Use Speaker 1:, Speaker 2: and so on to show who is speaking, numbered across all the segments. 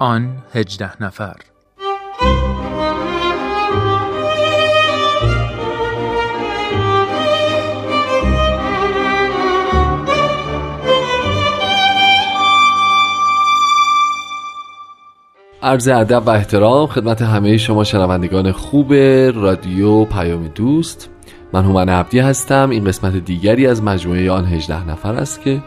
Speaker 1: آن هجده نفر.
Speaker 2: عرض ادب و احترام خدمت همه شما شنوندگان خوب رادیو پیام دوست. من هومن عبدی هستم. این قسمت دیگری از مجموعه آن 18 نفر است که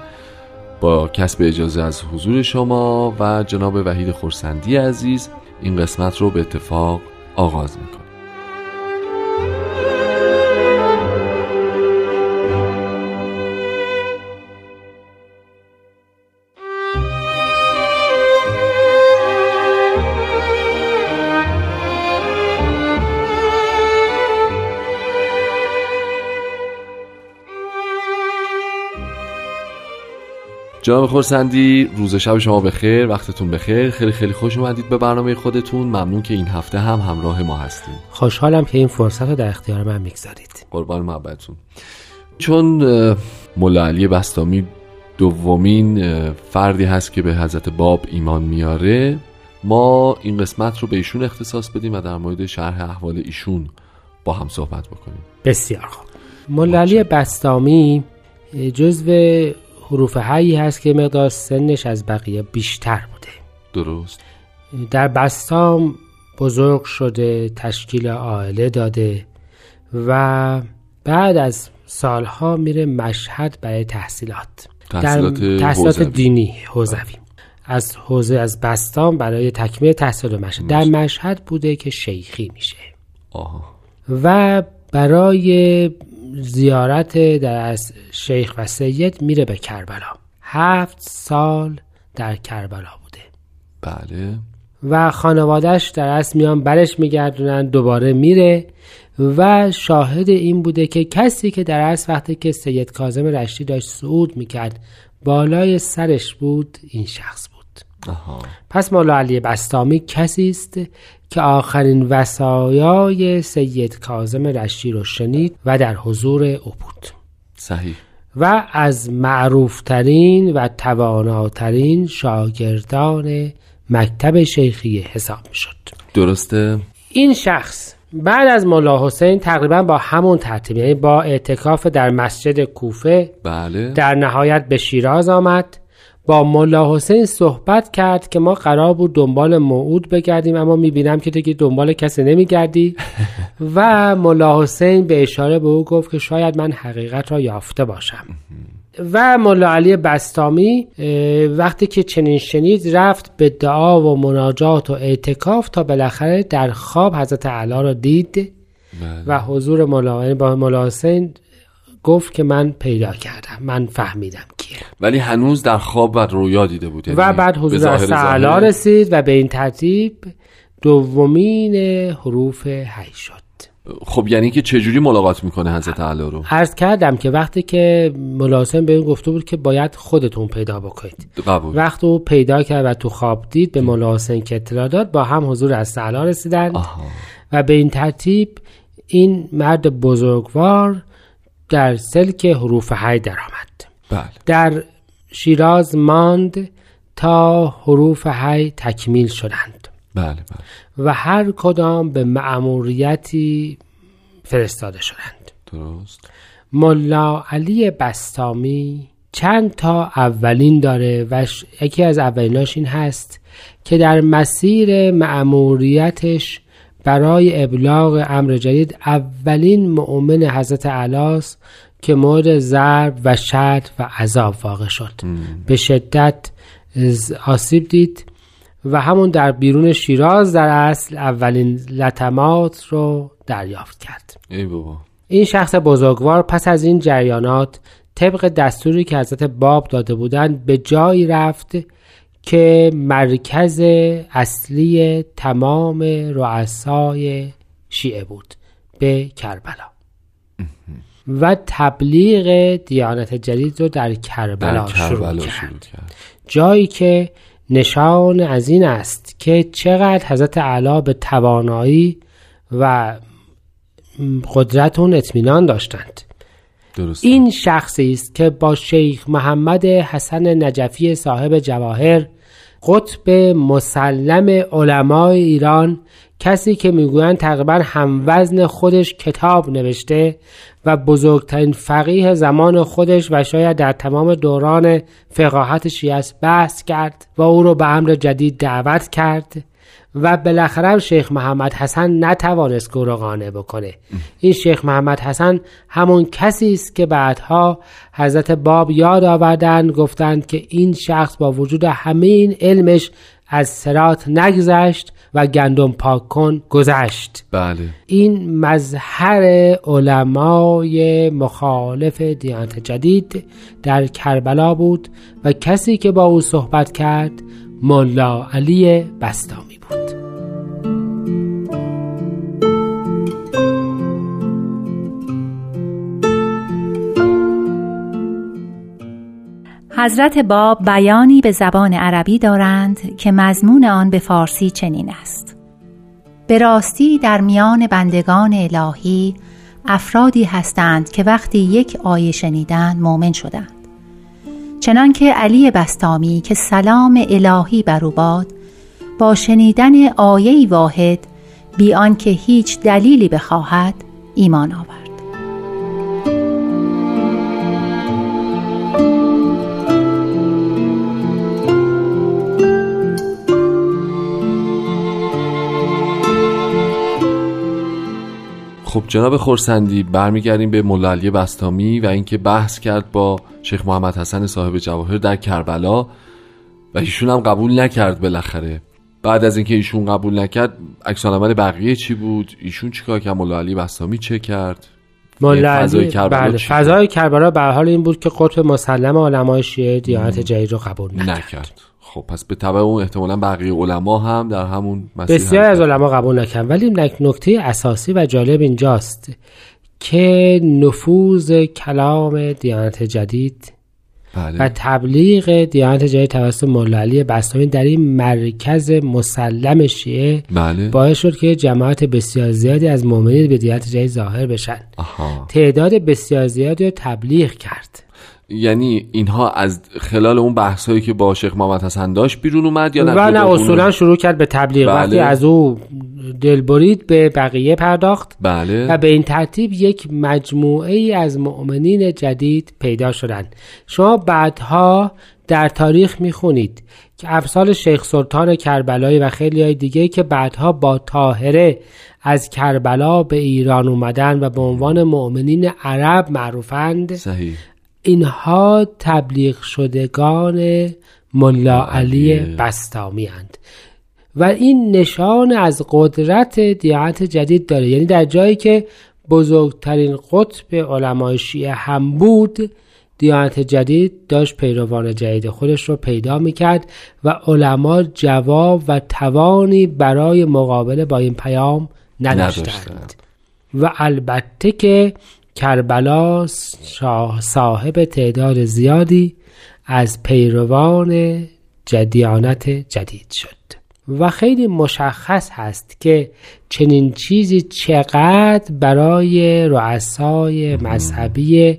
Speaker 2: با کسب اجازه از حضور شما و جناب وحید خورسندی عزیز این قسمت رو به اتفاق آغاز می‌کنم. جناب خورسندی روز شب شما بخیر وقتتون بخیر. خیلی خیلی خوش اومدید به برنامه خودتون. ممنون که این هفته هم همراه ما هستیم
Speaker 3: خوشحالم که این فرصت رو در اختیار من می‌گذارید.
Speaker 2: قربان محبتتون چون ملا علی بستامی دومین فردی هست که به حضرت باب ایمان میاره ما این قسمت رو به ایشون اختصاص بدیم و در مورد شرح احوال ایشون با هم صحبت بکنیم.
Speaker 3: بسیار خوب. ملا علی بستامی جزو حروف هایی هست که مقدار سنش از بقیه بیشتر بوده.
Speaker 2: درست.
Speaker 3: در بستام بزرگ شده تشکیل عائله داده و بعد از سالها میره مشهد برای تحصیلات.
Speaker 2: تحصیلات,
Speaker 3: در تحصیلات دینی حوزوی. از حوزه از بستام برای تکمیل تحصیل مشهد. در مشهد بوده که شیخی میشه.
Speaker 2: آها.
Speaker 3: و برای زیارت در از شیخ و سید میره به کربلا. هفت سال در کربلا بوده.
Speaker 2: بله.
Speaker 3: و خانوادهش در اصل میان برش میگردونن دوباره میره و شاهد این بوده که کسی که در اصل وقتی که سید کازم رشتی داشت صعود می‌کرد بالای سرش بود این شخص بود.
Speaker 2: آها.
Speaker 3: پس مولا علی بستامی کسی است که آخرین وسایای سید کازم رشتی رو شنید و در حضور او بود.
Speaker 2: صحیح.
Speaker 3: و از معروفترین و تواناترین شاگردان مکتب شیخی حساب شد
Speaker 2: درسته؟
Speaker 3: این شخص بعد از مولا حسین تقریبا با همون ترتیب یعنی با اعتکاف در مسجد کوفه
Speaker 2: بله.
Speaker 3: در نهایت به شیراز آمد با ملا حسین صحبت کرد که ما قرار بود دنبال موعود بگردیم اما می‌بینم که دیگه دنبال کسی نمیگردی. و ملا حسین به اشاره به او گفت که شاید من حقیقت را یافته باشم. و ملا علی بستامی وقتی که چنین شنید رفت به دعا و مناجات و اعتکاف تا بالاخره در خواب حضرت علا را دید.
Speaker 2: بله.
Speaker 3: و حضور ملا با ملا حسین گفت که من پیدا کردم من فهمیدم کیه.
Speaker 2: ولی هنوز در خواب و رویا دیده بود یعنی
Speaker 3: و بعد حضور از. رسید و به این ترتیب دومین حروف هی شد.
Speaker 2: خب یعنی که چجوری ملاقات می‌کنه حضرت علی رو؟
Speaker 3: عرض کردم که وقتی که ملاسم به این گفته بود که باید خودتون پیدا بکنید.
Speaker 2: قبول.
Speaker 3: وقتی او پیدا کرد و تو خواب دید به ملاسم که اطلاع داد با هم حضور از رسیدند.
Speaker 2: آها.
Speaker 3: و به این ترتیب این مرد بزرگوار در سلک حروف هی درآمد.
Speaker 2: بله.
Speaker 3: در شیراز ماند تا حروف هی تکمیل شدند.
Speaker 2: بله بله.
Speaker 3: و هر کدام به معموریتی فرستاده شدند.
Speaker 2: درست.
Speaker 3: ملا علی بستامی چند تا اولین داره و یکی از اولیناش این هست که در مسیر معموریتش برای ابلاغ امر جدید اولین مؤمن حضرت علاس که مورد ضرب و شد و عذاب واقع شد. به شدت آسیب دید و همون در بیرون شیراز در اصل اولین لطمات رو دریافت کرد.
Speaker 2: ای بابا.
Speaker 3: این شخص بزرگوار پس از این جریانات طبق دستوری که حضرت باب داده بودند به جایی رفت که مرکز اصلی تمام رؤسای شیعه بود به کربلا. و تبلیغ دیانت جدید رو در کربلا,
Speaker 2: در
Speaker 3: شروع کرد
Speaker 2: شروع کرد.
Speaker 3: جایی که نشان از این است که چقدر حضرت علا به توانایی و قدرت اون اطمینان داشتند.
Speaker 2: درست
Speaker 3: این شخصی است که با شیخ محمد حسن نجفی صاحب جواهر قطب مسلم علمای ایران کسی که می‌گویند تقریبا هموزن خودش کتاب نوشته و بزرگترین فقیه زمان خودش و شاید در تمام دوران فقاهت شیعه بحث کرد و او رو به امر جدید دعوت کرد. و بالاخره شیخ محمد حسن نتوانست او را قانع بکنه. این شیخ محمد حسن همون کسی است که بعدها حضرت باب یاد آوردند گفتند که این شخص با وجود همه این علمش از سرات نگذشت و گندم پاک کن گذشت.
Speaker 2: بله.
Speaker 3: این مظهر علمای مخالف دیانت جدید در کربلا بود و کسی که با او صحبت کرد ملا علی بستامی بود.
Speaker 1: حضرت باب بیانی به زبان عربی دارند که مضمون آن به فارسی چنین است. به راستی در میان بندگان الهی افرادی هستند که وقتی یک آیه شنیدند مؤمن شدند. چنانکه علی بستامی که سلام الهی بر او باد با شنیدن آیه واحد بی آنکه هیچ دلیلی بخواهد ایمان آورد.
Speaker 2: جناب خورسندی برمیگردیم به مولا علی بستامی و اینکه بحث کرد با شیخ محمد حسن صاحب جواهر در کربلا و ایشون هم قبول نکرد بالاخره. بعد از اینکه ایشون قبول نکرد عکس العمل بقیه چی بود؟ ایشون چیکار کرد؟ مولا علی بستامی چه کرد؟
Speaker 3: مولا
Speaker 2: فضای کربلا
Speaker 3: بله فضای کربلا به حال این بود که قطب مسلم علمای شیعه دیانت جدید رو قبول نکرد.
Speaker 2: نکرد. خب پس به طبع اون احتمالا بقیه علما هم در همون مسیر
Speaker 3: بسیار از علما قبول نکردن. ولی نک- نکته اساسی و جالب اینجاست که نفوذ کلام دیانت جدید
Speaker 2: بله.
Speaker 3: و تبلیغ دیانت جدید توسط مولا علی بستامی در این مرکز مسلم شیعه
Speaker 2: بله.
Speaker 3: باعث شد که جماعت بسیار زیادی از مؤمنین به دیانت جدید ظاهر بشن.
Speaker 2: آها.
Speaker 3: تعداد بسیار زیادی رو تبلیغ کرد.
Speaker 2: یعنی اینها از خلال اون بحث هایی که با شیخ محمد حسن داشت بیرون اومد یا نه؟
Speaker 3: و نه اصولا شروع کرد به تبلیغ.
Speaker 2: بله.
Speaker 3: وقتی از او دل برید به بقیه پرداخت
Speaker 2: بله.
Speaker 3: و به این ترتیب یک مجموعه ای از مؤمنین جدید پیدا شدند. شما بعدها در تاریخ می‌خونید که افسال شیخ سلطان کربلایی و خیلی های دیگه که بعدها با طاهره از کربلا به ایران اومدن و به عنوان مؤمنین عرب معروفند.
Speaker 2: صحیح.
Speaker 3: اینها تبلیغ شدگان ملا علی بستامی هند و این نشان از قدرت دیانت جدید داره. یعنی در جایی که بزرگترین قطب علمای شیعه هم بود دیانت جدید داشت پیروان جدید خودش رو پیدا می‌کرد و علما جواب و توانی برای مقابله با این پیام نداشتند.
Speaker 2: نداشتند.
Speaker 3: و البته که کربلا صاحب تعداد زیادی از پیروان جدیانت جدید شد. و خیلی مشخص هست که چنین چیزی چقدر برای رؤسای مذهبی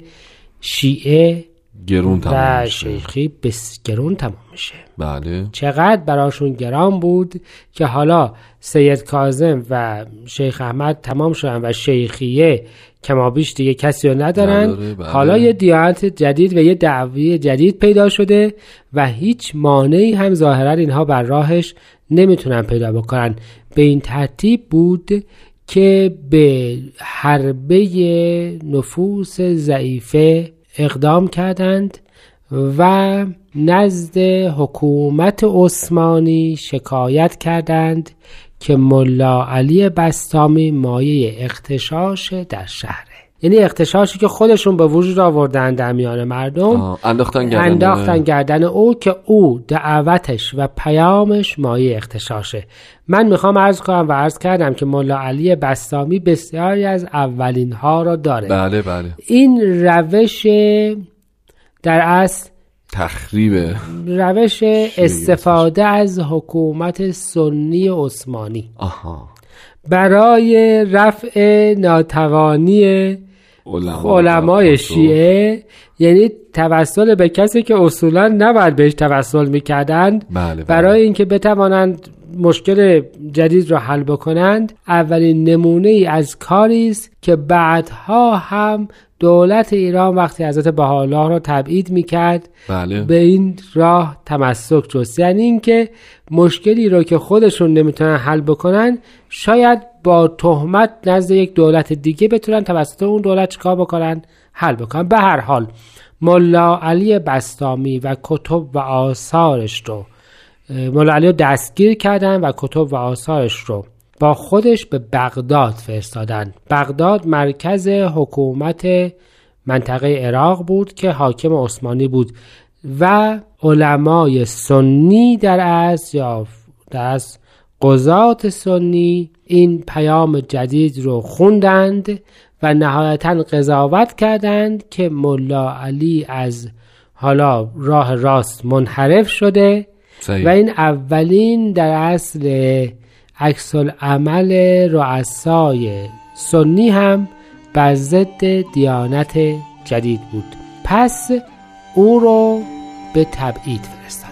Speaker 3: شیعه
Speaker 2: گرون تمام
Speaker 3: و. شیخی بس گرون تمام میشه
Speaker 2: بله
Speaker 3: چقدر براشون گرام بود که حالا سید کازم و شیخ احمد تمام شدن و شیخیه کمابیش دیگه کسی رو ندارن
Speaker 2: بله.
Speaker 3: حالا یه دیانت جدید و یه دعوی جدید پیدا شده و هیچ مانعی هم ظاهرا اینها بر راهش نمی‌تونن پیدا بکنن به این ترتیب بود که به حربه نفوس ضعیفه اقدام کردند و نزد حکومت عثمانی شکایت کردند که ملا علی بستامی مایه اختشاش در شهره یعنی اختشاشی که خودشون به وجود آوردن در میان مردم
Speaker 2: آه، انداختن گردن
Speaker 3: انداختن گردن او که او دعوتش و پیامش مایه اختشاشه. من می‌خوام عرض کنم و عرض کردم که ملا علی بستامی بسیاری از اولین ها را داره.
Speaker 2: بله بله.
Speaker 3: این روش در اصل
Speaker 2: تخریب
Speaker 3: روش استفاده از حکومت سنی عثمانی.
Speaker 2: آها.
Speaker 3: برای رفع ناتوانی علمای شیعه یعنی توسل به کسی که اصولا نباید بهش توسل می‌کردند
Speaker 2: بله، بله.
Speaker 3: برای اینکه بتوانند مشکل جدید را حل بکنند اولین نمونه ای از کاری است که بعدها هم دولت ایران وقتی حضرت بهاءالله را تبعید می‌کرد
Speaker 2: بله.
Speaker 3: به این راه تمسک جست. یعنی اینکه مشکلی رو که خودشون نمی‌تونن حل بکنن شاید با تهمت نزد یک دولت دیگه بتونن توسط اون دولت چیکار بکنن؟ حل بکنن. به هر حال ملا علی بستامی و کتب و آثارش رو ملا علی رو دستگیر کردن و کتب و آثارش رو با خودش به بغداد فرستادن بغداد مرکز حکومت منطقه عراق بود که حاکم عثمانی بود و علمای سنی در از یا در از قضات سنی این پیام جدید رو خوندند و نهایتا قضاوت کردند که ملا علی از حالا راه راست منحرف شده
Speaker 2: صحیح.
Speaker 3: و این اولین در اصل عکس عمل رؤسای سنی هم بر ضد دیانت جدید بود. پس او رو به تبعید فرستادند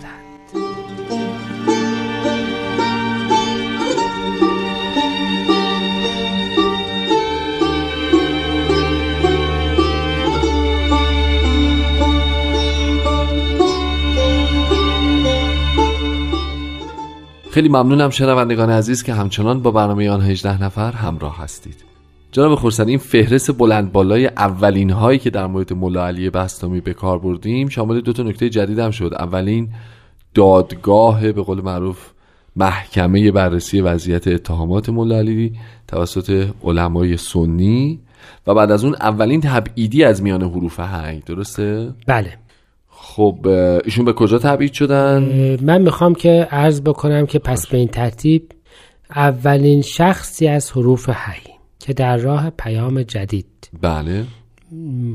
Speaker 2: خیلی ممنونم شنوندگان عزیز که همچنان با برنامه آن 18 نفر همراه هستید. جناب خورسندی این فهرست بلند بالای اولین هایی که در مورد ملا علی بستامی به کار بردیم شامل دو تا نکته جدید هم شد. اولین دادگاه به قول معروف محکمه بررسی وضعیت اتهامات ملا علی توسط علمای سنی و بعد از اون اولین تبعیدی از میان حروف هنگ. درسته؟
Speaker 3: بله.
Speaker 2: خب ایشون به کجا تبعید شدن؟
Speaker 3: من می‌خوام که عرض بکنم که پس به این ترتیب اولین شخصی از حروف حی که در راه پیام جدید
Speaker 2: بله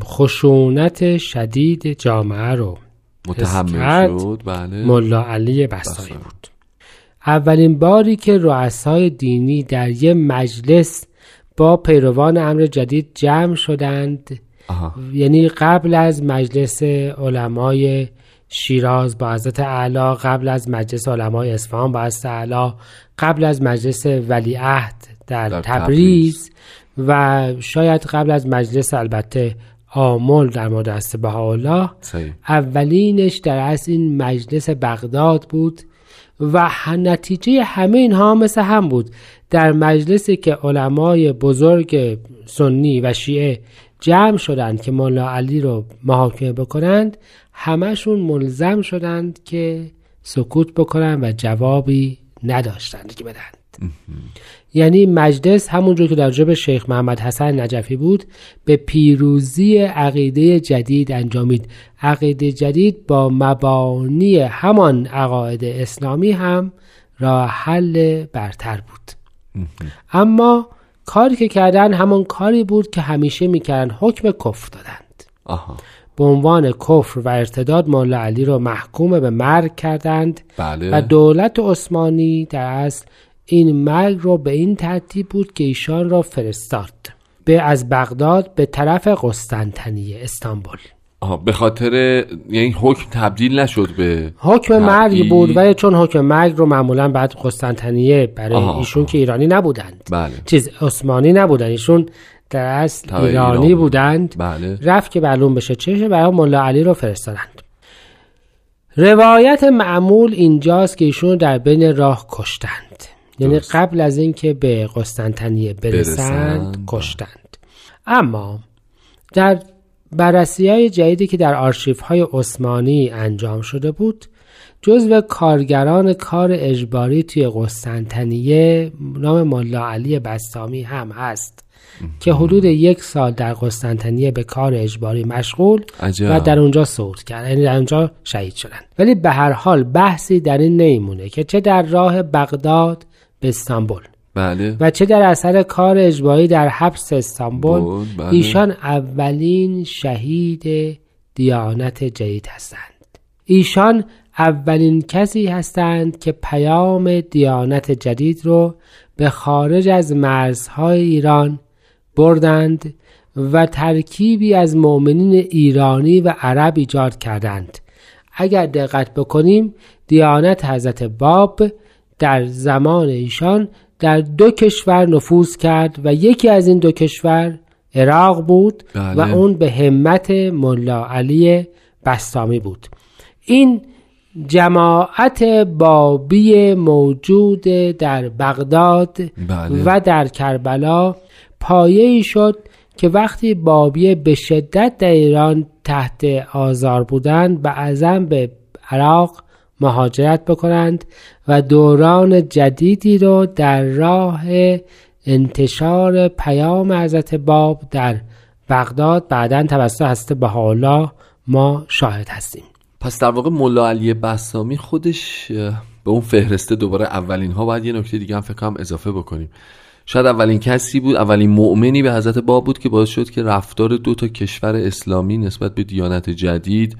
Speaker 3: خشونت شدید جامعه رو
Speaker 2: متحمل. شد بله
Speaker 3: ملا علی بستانی. بود اولین باری که رؤسای دینی در یه مجلس با پیروان امر جدید جمع شدند
Speaker 2: آها.
Speaker 3: یعنی قبل از مجلس علمای شیراز با حضرت اعلی قبل از مجلس علمای اصفهان با حضرت اعلی قبل از مجلس ولیعهد در,
Speaker 2: در
Speaker 3: تبریز و شاید قبل از مجلس البته آمل در مورد حضرت بهاءالله
Speaker 2: صحیح.
Speaker 3: اولینش در اصل این مجلس بغداد بود و نتیجه همه اینها مثل هم بود. در مجلسی که علمای بزرگ سنی و شیعه جمع شدند که مولا علی رو محاکمه بکنند همشون ملزم شدند که سکوت بکنند و جوابی نداشتند که بدهند. یعنی مجلس همونجور که در جب شیخ محمد حسن نجفی بود به پیروزی عقیده جدید انجامید. عقیده جدید با مبانی همان عقاید اسلامی هم راه حل برتر بود. اما کاری که کردن همان کاری بود که همیشه می‌کردن حکم کفر دادند.
Speaker 2: آها.
Speaker 3: به عنوان کفر و ارتداد مولا علی را محکوم به مرگ کردند
Speaker 2: بله.
Speaker 3: و دولت عثمانی در اصل این مرگ رو به این ترتیب بود که ایشان را فرستاد. به از بغداد به طرف قسطنطنیه استانبول.
Speaker 2: آها به خاطر یعنی حکم تبدیل نشد به
Speaker 3: حکم مرگ. بود ولی چون حکم مرگ رو معمولا بعد قسطنطنیه برای
Speaker 2: آها،
Speaker 3: ایشون. که ایرانی نبودند
Speaker 2: بله
Speaker 3: چیز عثمانی نبودن ایشون در اصل ایرانی
Speaker 2: ایران بود.
Speaker 3: بودند
Speaker 2: بله
Speaker 3: رفت که معلوم بشه چه برای ملا علی رو فرستادند روایت معمول اینجاست که ایشون در بین راه کشتند یعنی. قبل از اینکه به قسطنطنیه برسند,
Speaker 2: برسند.
Speaker 3: کشتند اما در بررسی های جدیدی که در آرشیف های عثمانی انجام شده بود جزو کارگران کار اجباری توی قسطنطنیه نام ملا علی بستامی هم هست که حدود یک سال در قسطنطنیه به کار اجباری مشغول
Speaker 2: عجب.
Speaker 3: و در اونجا صعود کرد یعنی در اونجا شهید شدن. ولی به هر حال بحثی در این نمیمونه که چه در راه بغداد به استانبول.
Speaker 2: بله.
Speaker 3: و چه در اثر کار اجباری در حبس استانبول
Speaker 2: بله.
Speaker 3: ایشان اولین شهید دیانت جدید هستند. ایشان اولین کسی هستند که پیام دیانت جدید رو به خارج از مرزهای ایران بردند و ترکیبی از مؤمنین ایرانی و عرب ایجاد کردند. اگر دقت بکنیم دیانت حضرت باب در زمان ایشان در دو کشور نفوذ کرد و یکی از این دو کشور عراق بود
Speaker 2: بله.
Speaker 3: و اون به همت ملا علی بستامی بود این جماعت بابی موجود در بغداد
Speaker 2: بله.
Speaker 3: و در کربلا پایه ای شد که وقتی بابیه به شدت در ایران تحت آزار بودند به ازم به عراق مهاجرت بکنند و دوران جدیدی رو در راه انتشار پیام حضرت باب در بغداد بعدا توسط حضرت بهاءالله ما شاهد هستیم.
Speaker 2: پس در واقع ملا علی بسامی خودش به اون فهرسته دوباره اولین ها باید یه نکته دیگه هم فکر کنم اضافه بکنیم. شاید اولین کسی بود اولین مؤمنی به حضرت باب بود که باعث شد که رفتار دو تا کشور اسلامی نسبت به دیانت جدید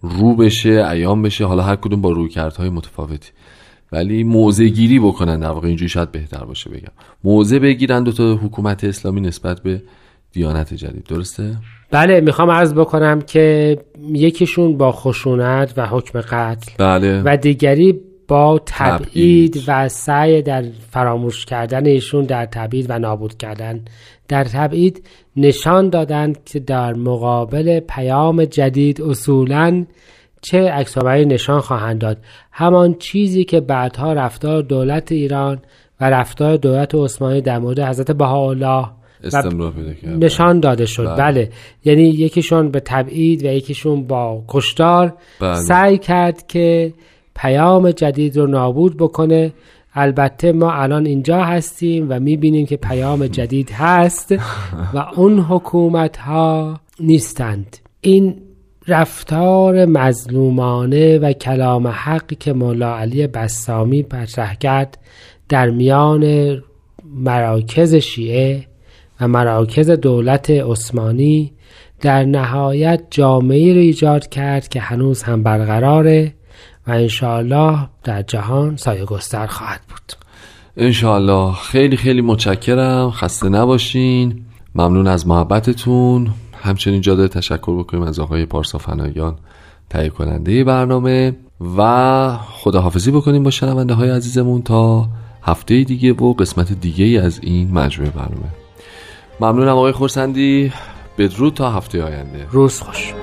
Speaker 2: رو بشه ایام بشه حالا هر کدوم با رویکردهای متفاوتی. ولی موضع گیری بکنن در واقع اینجوری شاید بهتر باشه بگم. موضع بگیرن دو تا حکومت اسلامی نسبت به دیانت جدید. درسته؟
Speaker 3: بله می‌خوام عرض بکنم که یکیشون با خشونت و حکم قتل
Speaker 2: بله.
Speaker 3: و دیگری با تبعید
Speaker 2: تبعید.
Speaker 3: و سعی در فراموش کردن ایشون در تبعید و نابود کردن در تبعید نشان دادند که در مقابل پیام جدید اصولا چه عکس نشان خواهند داد همان چیزی که بعدها رفتار دولت ایران و رفتار دولت عثمانی در مورد حضرت بهاءالله نشان داده شد
Speaker 2: بله.
Speaker 3: بله, یعنی یکیشون به تبعید و یکیشون با کشتار
Speaker 2: بله.
Speaker 3: سعی کرد که پیام جدید رو نابود بکنه البته ما الان اینجا هستیم و می‌بینیم که پیام جدید هست و اون حکومت ها نیستند. این رفتار مظلومانه و کلام حقی که مولا علی بسامی مطرح کرد در میان مراکز شیعه و مراکز دولت عثمانی در نهایت جامعه رو ایجاد کرد که هنوز هم برقراره. و انشاءالله در جهان سایه گستر خواهد بود.
Speaker 2: انشاءالله. خیلی خیلی متشکرم. خسته نباشین. ممنون از محبتتون. همچنین جا داره تشکر بکنیم از آقای پارسا فنایان تهیه کننده برنامه. و خداحافظی بکنیم با شنونده های عزیزمون تا هفته دیگه و قسمت دیگه ای از این مجموعه برنامه. ممنونم آقای خورسندی. بدرود تا هفته آینده.
Speaker 3: روز خوش.